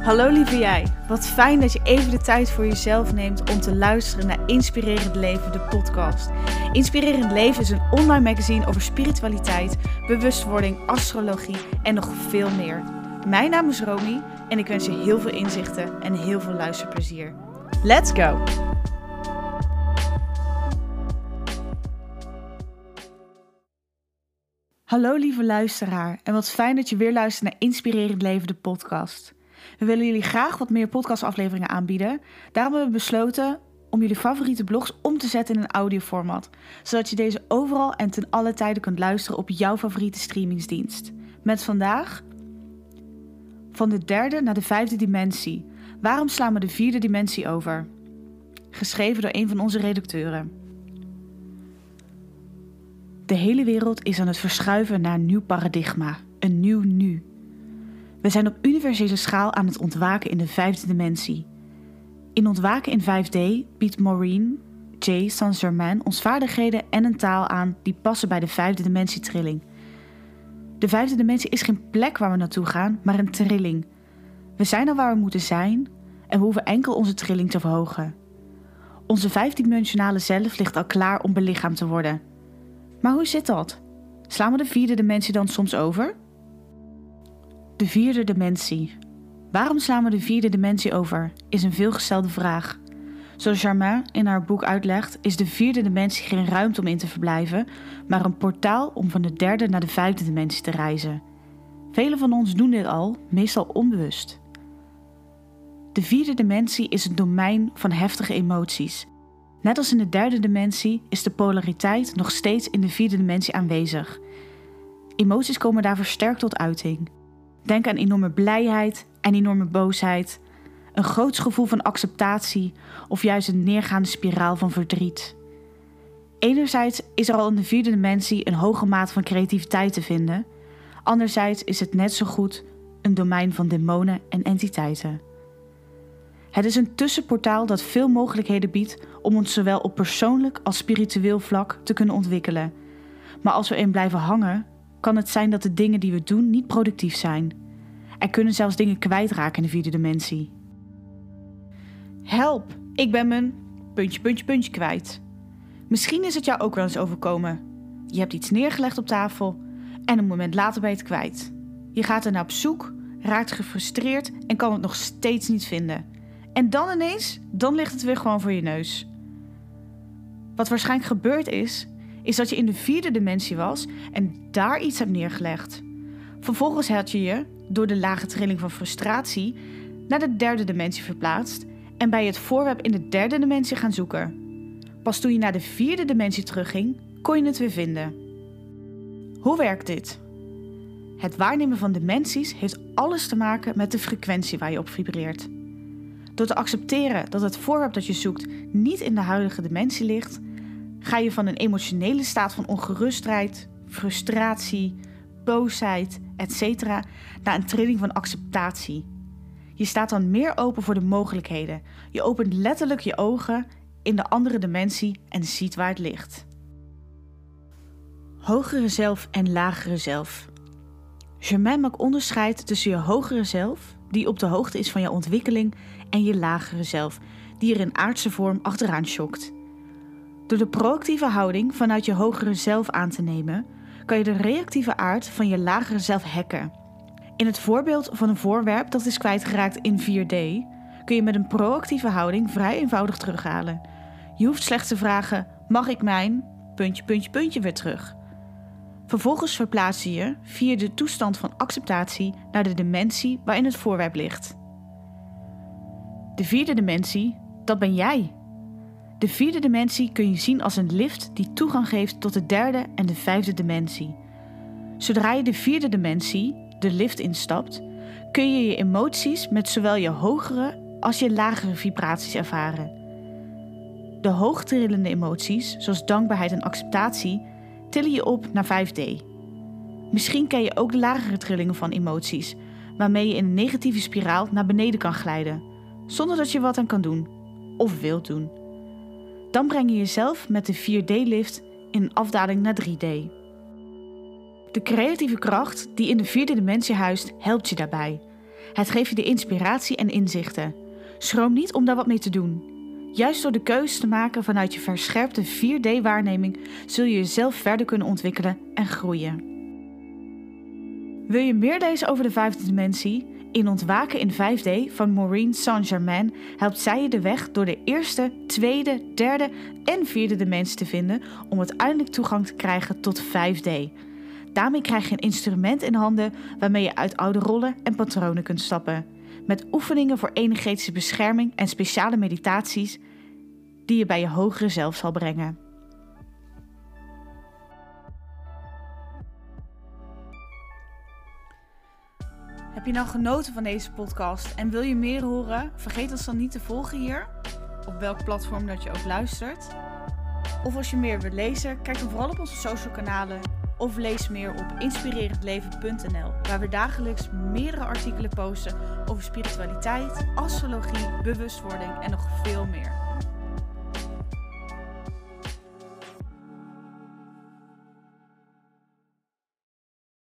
Hallo lieve jij, wat fijn dat je even de tijd voor jezelf neemt om te luisteren naar Inspirerend Leven, de podcast. Inspirerend Leven is een online magazine over spiritualiteit, bewustwording, astrologie en nog veel meer. Mijn naam is Romy en ik wens je heel veel inzichten en heel veel luisterplezier. Let's go! Hallo lieve luisteraar en wat fijn dat je weer luistert naar Inspirerend Leven, de podcast. We willen jullie graag wat meer podcastafleveringen aanbieden. Daarom hebben we besloten om jullie favoriete blogs om te zetten in een audioformat, zodat je deze overal en ten alle tijden kunt luisteren op jouw favoriete streamingsdienst. Met vandaag van de derde naar de vijfde dimensie. Waarom slaan we de vierde dimensie over? Geschreven door een van onze redacteuren. De hele wereld is aan het verschuiven naar een nieuw paradigma, een nieuw nu. We zijn op universele schaal aan het ontwaken in de vijfde dimensie. In Ontwaken in 5D biedt Maureen J. Saint-Germain ons vaardigheden en een taal aan die passen bij de vijfde dimensietrilling. De vijfde dimensie is geen plek waar we naartoe gaan, maar een trilling. We zijn al waar we moeten zijn en we hoeven enkel onze trilling te verhogen. Onze vijfdimensionale zelf ligt al klaar om belichaamd te worden. Maar hoe zit dat? Slaan we de vierde dimensie dan soms over? De vierde dimensie. Waarom slaan we de vierde dimensie over? Is een veelgestelde vraag. Zoals Germain in haar boek uitlegt, is de vierde dimensie geen ruimte om in te verblijven, maar een portaal om van de derde naar de vijfde dimensie te reizen. Velen van ons doen dit al, meestal onbewust. De vierde dimensie is een domein van heftige emoties. Net als in de derde dimensie is de polariteit nog steeds in de vierde dimensie aanwezig. Emoties komen daar versterkt tot uiting. Denk aan enorme blijheid en enorme boosheid, een groots gevoel van acceptatie of juist een neergaande spiraal van verdriet. Enerzijds is er al in de vierde dimensie een hoge mate van creativiteit te vinden, anderzijds is het net zo goed een domein van demonen en entiteiten. Het is een tussenportaal dat veel mogelijkheden biedt om ons zowel op persoonlijk als spiritueel vlak te kunnen ontwikkelen. Maar als we erin blijven hangen, kan het zijn dat de dingen die we doen niet productief zijn. Er kunnen zelfs dingen kwijtraken in de vierde dimensie. Help, ik ben mijn puntje, puntje, puntje kwijt. Misschien is het jou ook wel eens overkomen. Je hebt iets neergelegd op tafel en een moment later ben je het kwijt. Je gaat er naar op zoek, raakt gefrustreerd en kan het nog steeds niet vinden. En dan ineens, dan ligt het weer gewoon voor je neus. Wat waarschijnlijk gebeurd is, is dat je in de vierde dimensie was en daar iets hebt neergelegd. Vervolgens had je je, door de lage trilling van frustratie, naar de derde dimensie verplaatst en bij het voorwerp in de derde dimensie gaan zoeken. Pas toen je naar de vierde dimensie terugging, kon je het weer vinden. Hoe werkt dit? Het waarnemen van dimensies heeft alles te maken met de frequentie waar je op vibreert. Door te accepteren dat het voorwerp dat je zoekt niet in de huidige dimensie ligt, ga je van een emotionele staat van ongerustheid, frustratie, boosheid, etc. naar een trilling van acceptatie. Je staat dan meer open voor de mogelijkheden. Je opent letterlijk je ogen in de andere dimensie en ziet waar het ligt. Hogere zelf en lagere zelf. Germain maakt onderscheid tussen je hogere zelf, die op de hoogte is van je ontwikkeling, en je lagere zelf, die er in aardse vorm achteraan schokt. Door de proactieve houding vanuit je hogere zelf aan te nemen, kan je de reactieve aard van je lagere zelf hacken. In het voorbeeld van een voorwerp dat is kwijtgeraakt in 4D, kun je met een proactieve houding vrij eenvoudig terughalen. Je hoeft slechts te vragen: mag ik mijn puntje, puntje, puntje weer terug? Vervolgens verplaats je je via de toestand van acceptatie naar de dimensie waarin het voorwerp ligt. De vierde dimensie, dat ben jij. De vierde dimensie kun je zien als een lift die toegang geeft tot de derde en de vijfde dimensie. Zodra je de vierde dimensie, de lift, instapt, kun je je emoties met zowel je hogere als je lagere vibraties ervaren. De hoogtrillende emoties, zoals dankbaarheid en acceptatie, tillen je op naar 5D. Misschien ken je ook de lagere trillingen van emoties, waarmee je in een negatieve spiraal naar beneden kan glijden, zonder dat je wat aan kan doen of wilt doen. Dan breng je jezelf met de 4D-lift in een afdaling naar 3D. De creatieve kracht die in de vierde dimensie huist, helpt je daarbij. Het geeft je de inspiratie en inzichten. Schroom niet om daar wat mee te doen. Juist door de keuze te maken vanuit je verscherpte 4D-waarneming zul je jezelf verder kunnen ontwikkelen en groeien. Wil je meer lezen over de vijfde dimensie? In Ontwaken in 5D van Maureen Saint-Germain helpt zij je de weg door de eerste, tweede, derde en vierde dimensie te vinden om uiteindelijk toegang te krijgen tot 5D. Daarmee krijg je een instrument in handen waarmee je uit oude rollen en patronen kunt stappen. Met oefeningen voor energetische bescherming en speciale meditaties die je bij je hogere zelf zal brengen. Heb je nou genoten van deze podcast en wil je meer horen? Vergeet ons dan niet te volgen hier, op welk platform dat je ook luistert. Of als je meer wilt lezen, kijk dan vooral op onze social kanalen of lees meer op inspirerendleven.nl, waar we dagelijks meerdere artikelen posten over spiritualiteit, astrologie, bewustwording en nog veel meer.